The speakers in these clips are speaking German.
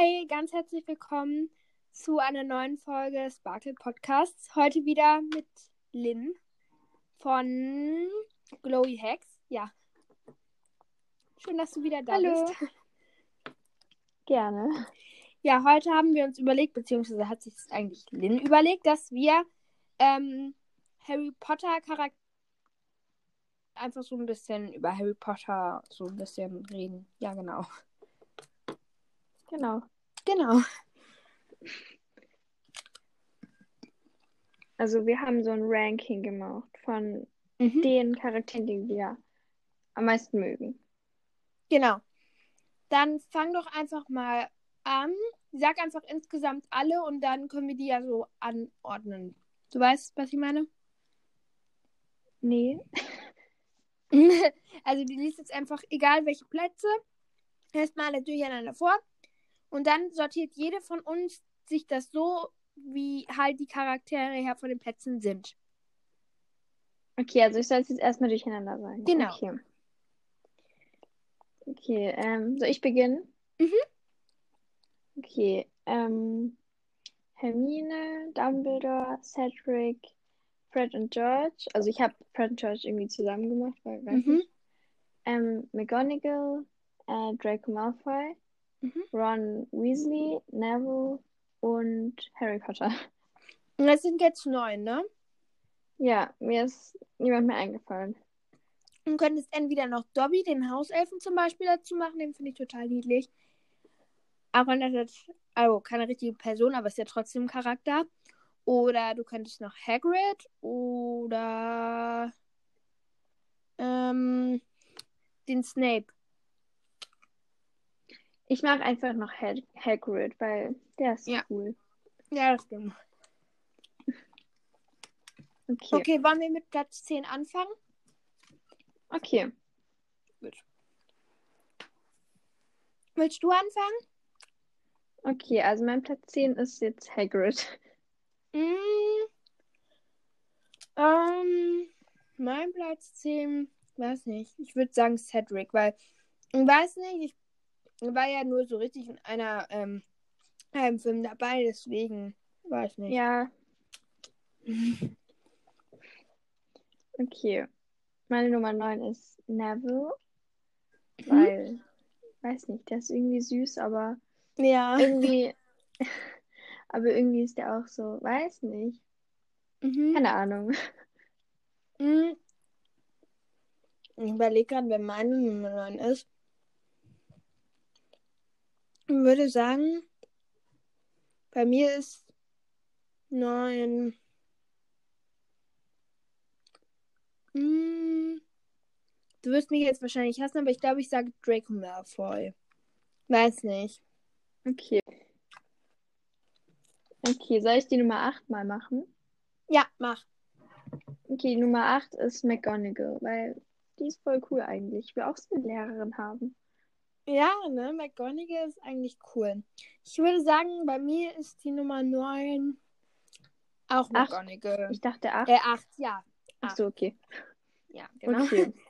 Hi, ganz herzlich willkommen zu einer neuen Folge Sparkle Podcasts. Heute wieder mit Lynn von Glowy Hacks. Ja. Schön, dass du wieder da Hallo. bist. Gerne. Ja, heute haben wir uns überlegt, beziehungsweise hat sich eigentlich Lynn überlegt, dass wir ähm, Harry Potter Charakter einfach so ein bisschen über Harry Potter so ein bisschen reden. Ja, genau. Genau. Genau. Also wir haben so ein Ranking gemacht von Mhm. den Charakteren, die wir am meisten mögen. Genau. Dann fang doch einfach mal an. Sag einfach insgesamt alle und dann können wir die ja so anordnen. Du weißt, was ich meine? Nee. also du liest jetzt einfach, egal welche Plätze, erstmal alle durcheinander vor. Und dann sortiert jede von uns sich das so, wie halt die Charaktere her von den Plätzen sind. Okay, also ich soll es jetzt erstmal durcheinander sagen. Genau. Okay. Okay, ähm, soll ich beginnen? Mhm. Okay, ähm, Hermine, Dumbledore, Cedric, Fred und George. Also ich habe Fred und George irgendwie zusammen gemacht, weil weiß Mhm. nicht. Ähm, McGonagall, äh, Draco Malfoy, Mhm. Ron Weasley, Neville und Harry Potter. Und das sind jetzt neun, ne? Ja, mir ist niemand mehr eingefallen. Und könntest entweder noch Dobby, den Hauselfen zum Beispiel, dazu machen. Den finde ich total niedlich. Auch wenn das jetzt, also keine richtige Person, aber ist ja trotzdem ein Charakter. Oder du könntest noch Hagrid oder ähm, den Snape. Ich mag einfach noch Hag Hagrid, weil der ist Ja. cool. Ja, das stimmt. Okay. Okay, wollen wir mit Platz 10 anfangen? Okay. Willst du anfangen? Okay, also mein Platz 10 ist jetzt Hagrid. Mm, ähm, mein Platz 10, weiß nicht. Ich würde sagen Cedric, weil, ich weiß nicht, ich war ja nur so richtig in einer, ähm, einem Film dabei, deswegen, weiß nicht. Ja, okay. Meine Nummer 9 ist Neville, Mhm. weil, weiß nicht, der ist irgendwie süß, aber Ja. irgendwie, aber irgendwie ist der auch so, weiß nicht. Mhm. Keine Ahnung. Mm. Ich überlege gerade, wer meine Nummer 9 ist. Ich würde sagen, bei mir ist 9. Mm. Du wirst mich jetzt wahrscheinlich hassen, aber ich glaube, ich sage Draco Malfoy. Weiß nicht. Okay. Okay, soll ich die Nummer 8 mal machen? Ja, mach. Okay, Nummer 8 ist McGonagall, weil die ist voll cool eigentlich. Ich will auch so eine Lehrerin haben. Ja, ne? McGonagall ist eigentlich cool. Ich würde sagen, bei mir ist die Nummer 9 auch Acht. McGonagall. Ich dachte 8. Äh, 8, ja. Ach so, okay. Ja, genau. Okay.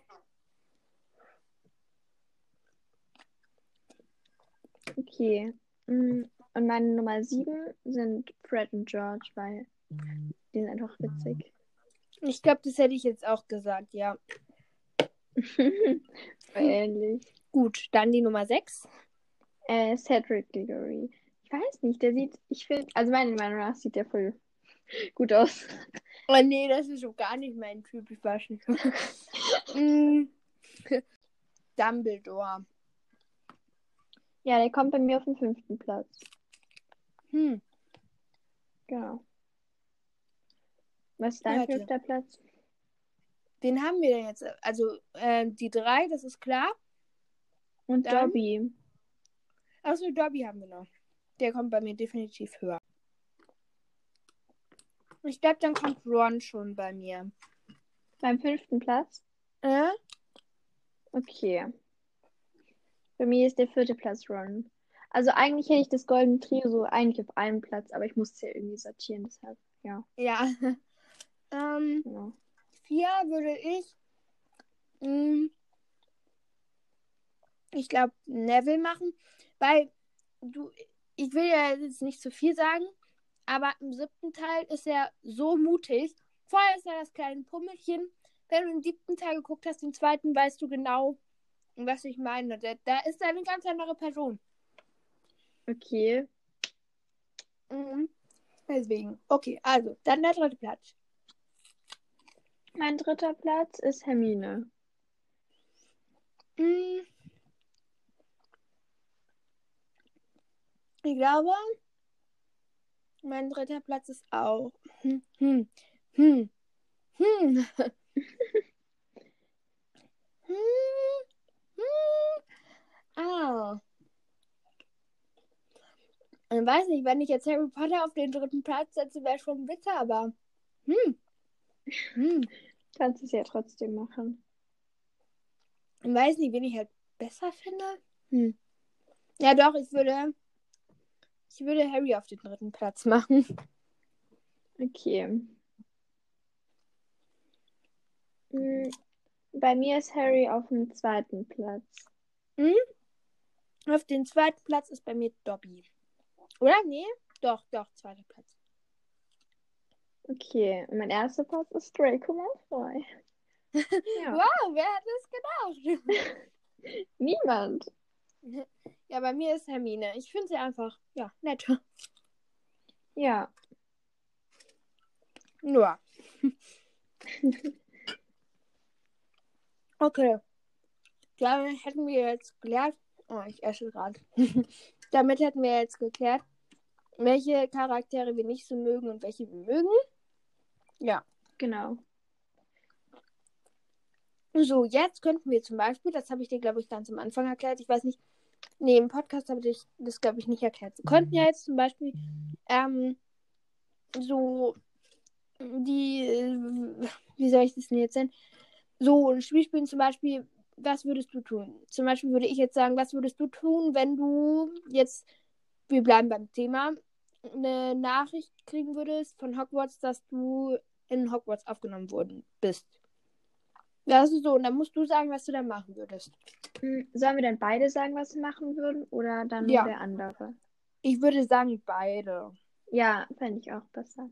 Okay. Mm, Und meine Nummer 7 sind Fred und George, weil die sind einfach witzig. Ich glaube, das hätte ich jetzt auch gesagt, ja. Ähnlich. Gut, dann die Nummer 6. Äh, Cedric Diggory. Ich weiß nicht, der sieht, ich finde, also meiner Meinung nach sieht der voll gut aus. Oh nee, das ist so gar nicht mein Typ, ich weiß nicht. Mm. Dumbledore. Ja, der kommt bei mir auf den fünften Platz. Hm. Genau. Was ist dein fünfter Platz? Den haben wir denn jetzt. Also, äh, die drei, das ist klar. Und Dann? Dobby. Achso, Dobby haben wir noch. Der kommt bei mir definitiv höher. Ich glaube, dann kommt Ron schon bei mir. Beim fünften Platz? Äh? Okay. Bei mir ist der vierte Platz Ron. Also eigentlich hätte ich das goldene Trio so eigentlich auf einem Platz, aber ich musste ja irgendwie sortieren, deshalb, ja, Ja. ähm, genau. vier würde ich. mm, ich glaube, Neville machen, weil du, ich will ja jetzt nicht zu viel sagen, aber im siebten Teil ist er so mutig. Vorher ist er das kleine Pummelchen. Wenn du den siebten Teil geguckt hast, den zweiten, weißt du genau, was ich meine. Da, da ist er eine ganz andere Person. Okay. Mhm. Deswegen. Okay, also, dann der dritte Platz. Mein dritter Platz ist Hermine. Mhm. Ich glaube, mein dritter Platz ist auch. Hm, hm, hm, hm. hm, hm. Ah. Ich weiß nicht, wenn ich jetzt Harry Potter auf den dritten Platz setze, wäre schon bitter, aber. Hm. Hm. Kannst es ja trotzdem machen. Ich weiß nicht, wen ich halt besser finde. Hm. Ja, doch, ich würde. Ich würde Harry auf den dritten Platz machen. Okay. Hm, Bei mir ist Harry auf dem zweiten Platz. Hm? Auf den zweiten Platz ist bei mir Dobby. Oder? Nee? Doch, doch, zweiter Platz. Okay, und mein erster Platz ist Draco Malfoy. Ja. Wow, wer hat das gedacht? Niemand. ja, bei mir ist Hermine. Ich finde sie einfach, ja, nett. Ja. Nur. okay. Damit hätten wir jetzt geklärt. Oh, ich esse gerade. Damit hätten wir jetzt geklärt, welche Charaktere wir nicht so mögen und welche wir mögen. Ja. Genau. So, jetzt könnten wir zum Beispiel, das habe ich dir, glaube ich, ganz am Anfang erklärt. Ich weiß nicht, nee, im Podcast habe ich das, glaube ich, nicht erklärt. Wir könnten ja jetzt zum Beispiel ähm, so die, wie soll ich das denn jetzt nennen? So ein Spiel spielen zum Beispiel, was würdest du tun? Zum Beispiel würde ich jetzt sagen, was würdest du tun, wenn du jetzt, wir bleiben beim Thema, eine Nachricht kriegen würdest von Hogwarts, dass du in Hogwarts aufgenommen worden bist. Das ist so, und dann musst du sagen, was du da machen würdest. Hm, Sollen wir dann beide sagen, was wir machen würden? Oder dann nur Ja. der andere? Ich würde sagen, beide. Ja, fände ich auch besser.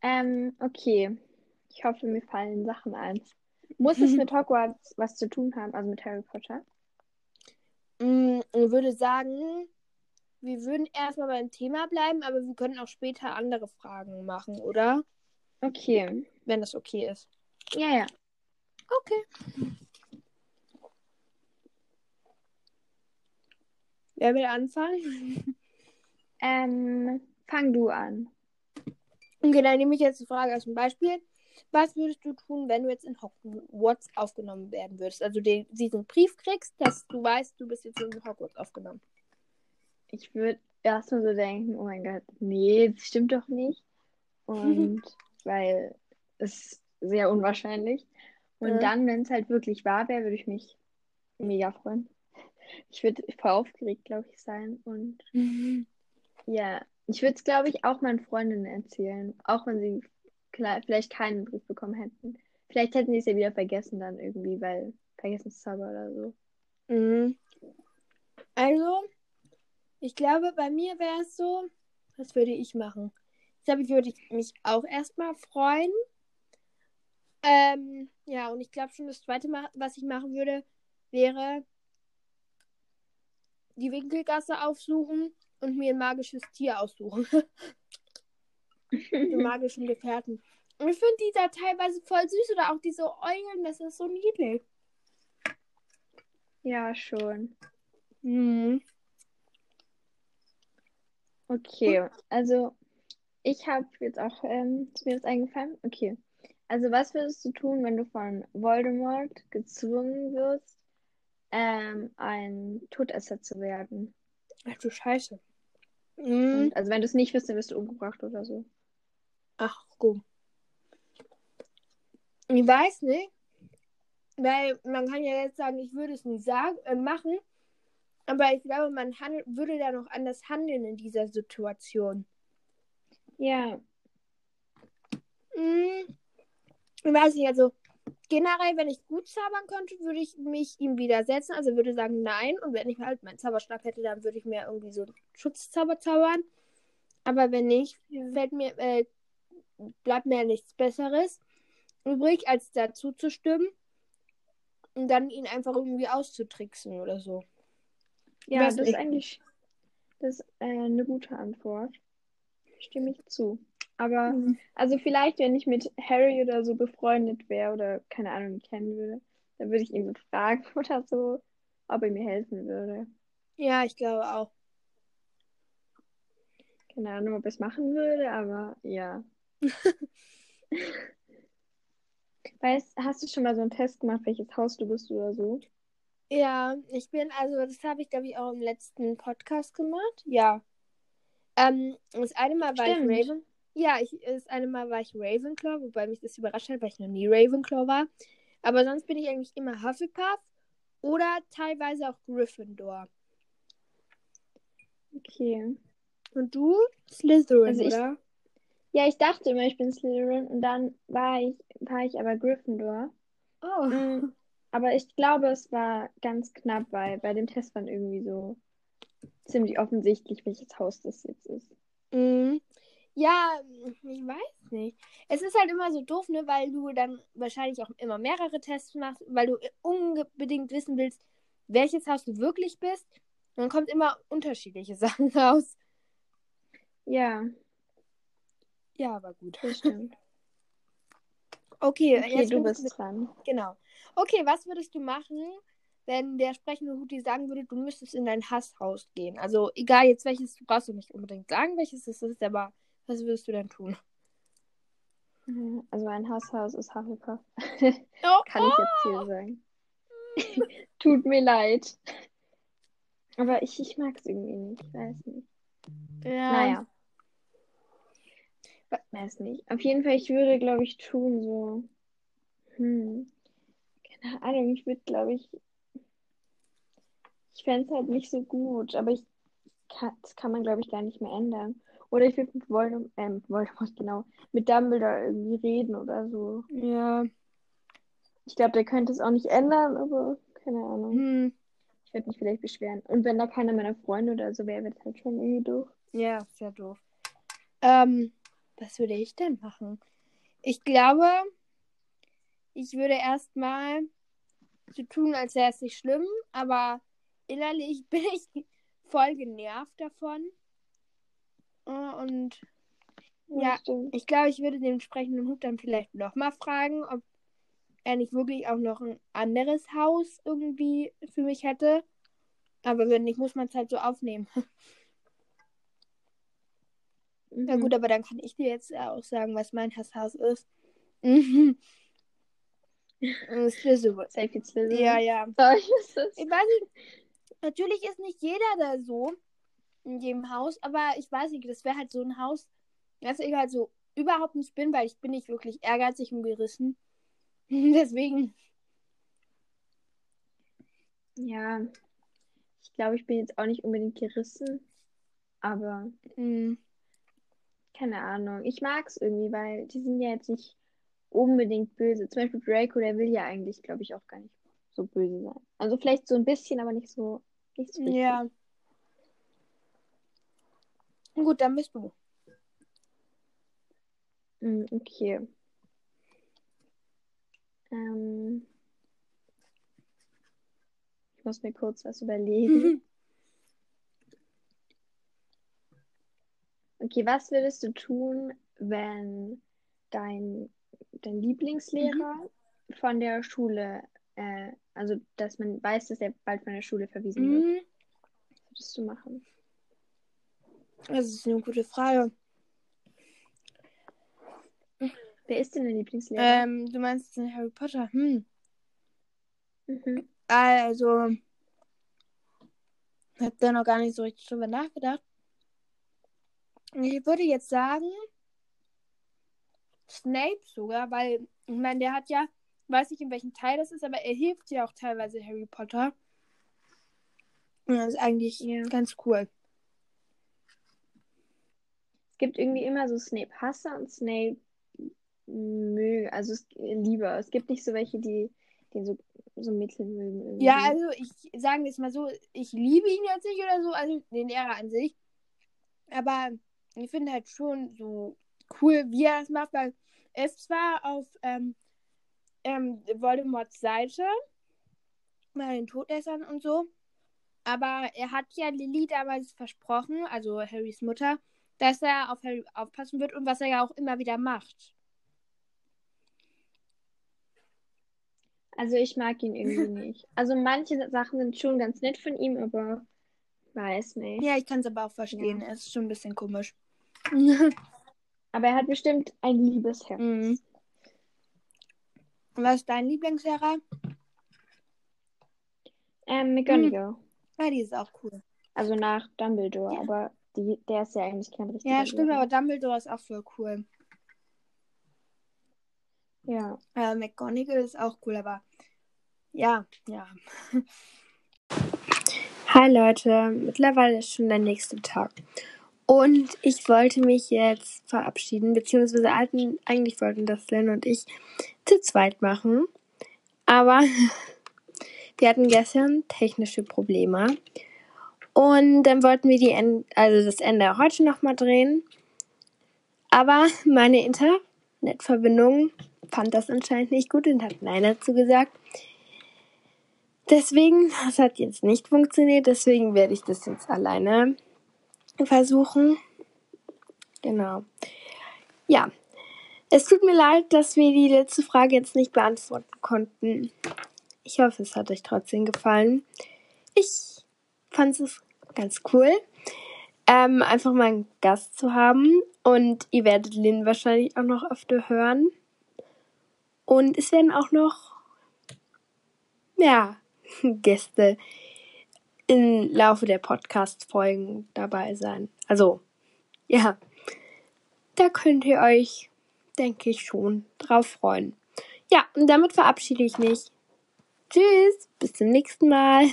Ähm, okay. Ich hoffe, mir fallen Sachen ein. Muss es mit Hogwarts was zu tun haben, also mit Harry Potter? Mm, Ich würde sagen, wir würden erstmal beim Thema bleiben, aber wir können auch später andere Fragen machen, oder? Okay. Wenn das okay ist. Ja, ja. Okay. Wer will anfangen? Ähm, fang du an. Okay, dann nehme ich jetzt die Frage als Beispiel. Was würdest du tun, wenn du jetzt in Hogwarts aufgenommen werden würdest? Also den, diesen Brief kriegst, dass du weißt, du bist jetzt in Hogwarts aufgenommen. Ich würde erstmal so denken, oh mein Gott, nee, das stimmt doch nicht. Und weil es sehr unwahrscheinlich. Und Ja. dann, wenn es halt wirklich wahr wäre, würde ich mich mega freuen. Ich würde voll aufgeregt, glaube ich, sein. Und ja, ich würde es, glaube ich, auch meinen Freundinnen erzählen. Auch wenn sie vielleicht keinen Brief bekommen hätten. Vielleicht hätten sie es ja wieder vergessen dann irgendwie, weil Vergessenszauber oder so. Mhm. Also, ich glaube, bei mir wäre es so, was würde ich machen? Ich glaube, ich würde mich auch erstmal freuen. Ähm, ja, und ich glaube schon, das zweite, was ich machen würde, wäre die Winkelgasse aufsuchen und mir ein magisches Tier aussuchen. Die magischen Gefährten. Und ich finde die da teilweise voll süß oder auch diese Eulen, das ist so niedlich. Ja, schon. Mhm. Okay, also ich habe jetzt auch, ähm, ist mir das eingefallen? Okay. Also was würdest du tun, wenn du von Voldemort gezwungen wirst, ähm, ein Todesser zu werden? Ach du Scheiße. Mhm. Also wenn du es nicht wirst, dann wirst du umgebracht oder so. Ach, gut. Ich weiß nicht. Weil man kann ja jetzt sagen, ich würde es nicht sagen, äh, machen. Aber ich glaube, man handel, würde da noch anders handeln in dieser Situation. Ja, Hm, ich weiß nicht, also generell, wenn ich gut zaubern könnte, würde ich mich ihm widersetzen. Also würde sagen nein. Und wenn ich halt meinen Zauberstab hätte, dann würde ich mir irgendwie so einen Schutzzauber zaubern. Aber wenn nicht, fällt mir, äh, bleibt mir nichts Besseres übrig, als dazu zu stimmen und dann ihn einfach irgendwie auszutricksen oder so. Ja, das ist eigentlich das äh, eine gute Antwort. Stimme ich zu. Aber, mhm. also vielleicht, wenn ich mit Harry oder so befreundet wäre oder keine Ahnung kennen würde, dann würde ich ihn so fragen oder so, ob er mir helfen würde. Ja, ich glaube auch. Keine Ahnung, ob er es machen würde, aber ja. weißt, hast du schon mal so einen Test gemacht, welches Haus du bist oder so? Ja, ich bin, also das habe ich, glaube ich, auch im letzten Podcast gemacht. Ja. Ähm, das eine Mal war Stimmt. ich Raven. Ja, ich, das eine Mal war ich Ravenclaw, wobei mich das überrascht hat, weil ich noch nie Ravenclaw war. Aber sonst bin ich eigentlich immer Hufflepuff oder teilweise auch Gryffindor. Okay. Und du? Slytherin, also ich, oder? Ja, ich dachte immer, ich bin Slytherin und dann war ich, war ich aber Gryffindor. Oh. Mhm. Aber ich glaube, es war ganz knapp, weil bei dem Test war irgendwie so ziemlich offensichtlich, welches Haus das jetzt ist. Mhm. Ja, ich weiß nicht. Es ist halt immer so doof, ne, weil du dann wahrscheinlich auch immer mehrere Tests machst, weil du unbedingt wissen willst, welches Haus du wirklich bist. Und dann kommt immer unterschiedliche Sachen raus. Ja. Ja, aber gut. Das stimmt. Okay, okay jetzt du bist dran. Genau. Okay, was würdest du machen, wenn der sprechende Huti sagen würde, du müsstest in dein Hasshaus gehen? Also egal jetzt welches, du brauchst du nicht unbedingt sagen, welches es ist, aber was würdest du dann tun? Also ein Hasshaus ist Hufflepuff. Oh, Kann ich jetzt hier oh! sagen. Tut mir leid. Aber ich, ich mag es irgendwie nicht. Ich weiß nicht. Ja. Naja. Weiß nicht. Auf jeden Fall, ich würde, glaube ich, tun so. Hm. Keine Ahnung, ich würde, glaube ich. Ich fände es halt nicht so gut, aber ich kann, das kann man, glaube ich, gar nicht mehr ändern. Oder ich würde mit Voldemort, äh, mit Voldemort, genau, mit Dumbledore irgendwie reden oder so. Ja. Ich glaube, der könnte es auch nicht ändern, aber keine Ahnung. Hm. Ich würde mich vielleicht beschweren. Und wenn da keiner meiner Freunde oder so wäre, wäre es halt schon irgendwie doof. Ja, sehr doof. Ähm, was würde ich denn machen? Ich glaube, ich würde erstmal so tun, als wäre es nicht schlimm, aber innerlich bin ich voll genervt davon. Und ja, ja ich glaube, ich würde den entsprechenden Hut dann vielleicht nochmal fragen, ob er nicht wirklich auch noch ein anderes Haus irgendwie für mich hätte. Aber wenn nicht, muss man es halt so aufnehmen. Mhm. Ja gut, aber dann kann ich dir jetzt auch sagen, was mein Hasshaus ist. Mhm. Slytherin. Safe Slytherin. Ja, ja. Ich weiß nicht. Natürlich ist nicht jeder da so in jedem Haus, aber ich weiß nicht, das wäre halt so ein Haus, dass ich halt so überhaupt nicht bin, weil ich bin nicht wirklich ehrgeizig und gerissen. Deswegen. Ja, ich glaube, ich bin jetzt auch nicht unbedingt gerissen, aber mhm. keine Ahnung. Ich mag es irgendwie, weil die sind ja jetzt nicht unbedingt böse. Zum Beispiel Draco, der will ja eigentlich, glaube ich, auch gar nicht so böse sein. Also vielleicht so ein bisschen, aber nicht so, nicht so. Ja. Gut, dann bist du. Hm, okay. Ähm, ich muss mir kurz was überlegen. okay, was würdest du tun, wenn dein, dein Lieblingslehrer mhm. von der Schule, äh, also dass man weiß, dass er bald von der Schule verwiesen mhm. wird? Was würdest du machen? Das ist eine gute Frage. Wer ist denn dein Lieblingslehrer? Ähm, du meinst Harry Potter? Hm. Mhm. Also, ich habe da noch gar nicht so richtig drüber nachgedacht. Ich würde jetzt sagen, Snape sogar, weil, ich meine, der hat ja, weiß nicht in welchem Teil das ist, aber er hilft ja auch teilweise Harry Potter. Und das ist eigentlich ja. ganz cool gibt irgendwie immer so Snape-Hasser und Snape mögen, also es, lieber. Es gibt nicht so welche, die den so, so mittel mögen. Irgendwie. Ja, also ich sage jetzt mal so, ich liebe ihn jetzt nicht oder so, also den Lehrer an sich. Aber ich finde halt schon so cool, wie er das macht, weil es zwar auf ähm, ähm, Voldemorts Seite bei den Todessern und so, aber er hat ja Lily damals versprochen, also Harrys Mutter, dass er auf Harry aufpassen wird und was er ja auch immer wieder macht. Also ich mag ihn irgendwie nicht. Also manche Sachen sind schon ganz nett von ihm, aber weiß nicht. Ja, ich kann es aber auch verstehen. Ja. Es ist schon ein bisschen komisch. aber er hat bestimmt ein liebes Herz. Mhm. Was ist dein Lieblingslehrer? Ähm, McGonagall. Hm. Ja, die ist auch cool. Also nach Dumbledore, ja. aber die, der ist ja eigentlich kein richtiger Ja, stimmt, Lehrer. aber Dumbledore ist auch voll cool. Ja. Äh, McGonagall ist auch cool, aber ja, ja. Hi Leute, mittlerweile ist schon der nächste Tag. Und ich wollte mich jetzt verabschieden, beziehungsweise eigentlich wollten das Len und ich zu zweit machen. Aber wir hatten gestern technische Probleme. Und dann wollten wir die End also das Ende heute nochmal drehen. Aber meine Internetverbindung fand das anscheinend nicht gut und hat Nein dazu gesagt. Deswegen, das hat jetzt nicht funktioniert, deswegen werde ich das jetzt alleine versuchen. Genau. Ja. Es tut mir leid, dass wir die letzte Frage jetzt nicht beantworten konnten. Ich hoffe, es hat euch trotzdem gefallen. Ich fand es ganz cool, ähm, einfach mal einen Gast zu haben. Und ihr werdet Lynn wahrscheinlich auch noch öfter hören. Und es werden auch noch, ja, Gäste im Laufe der Podcast-Folgen dabei sein. Also, ja, da könnt ihr euch, denke ich, schon drauf freuen. Ja, und damit verabschiede ich mich. Tschüss, bis zum nächsten Mal.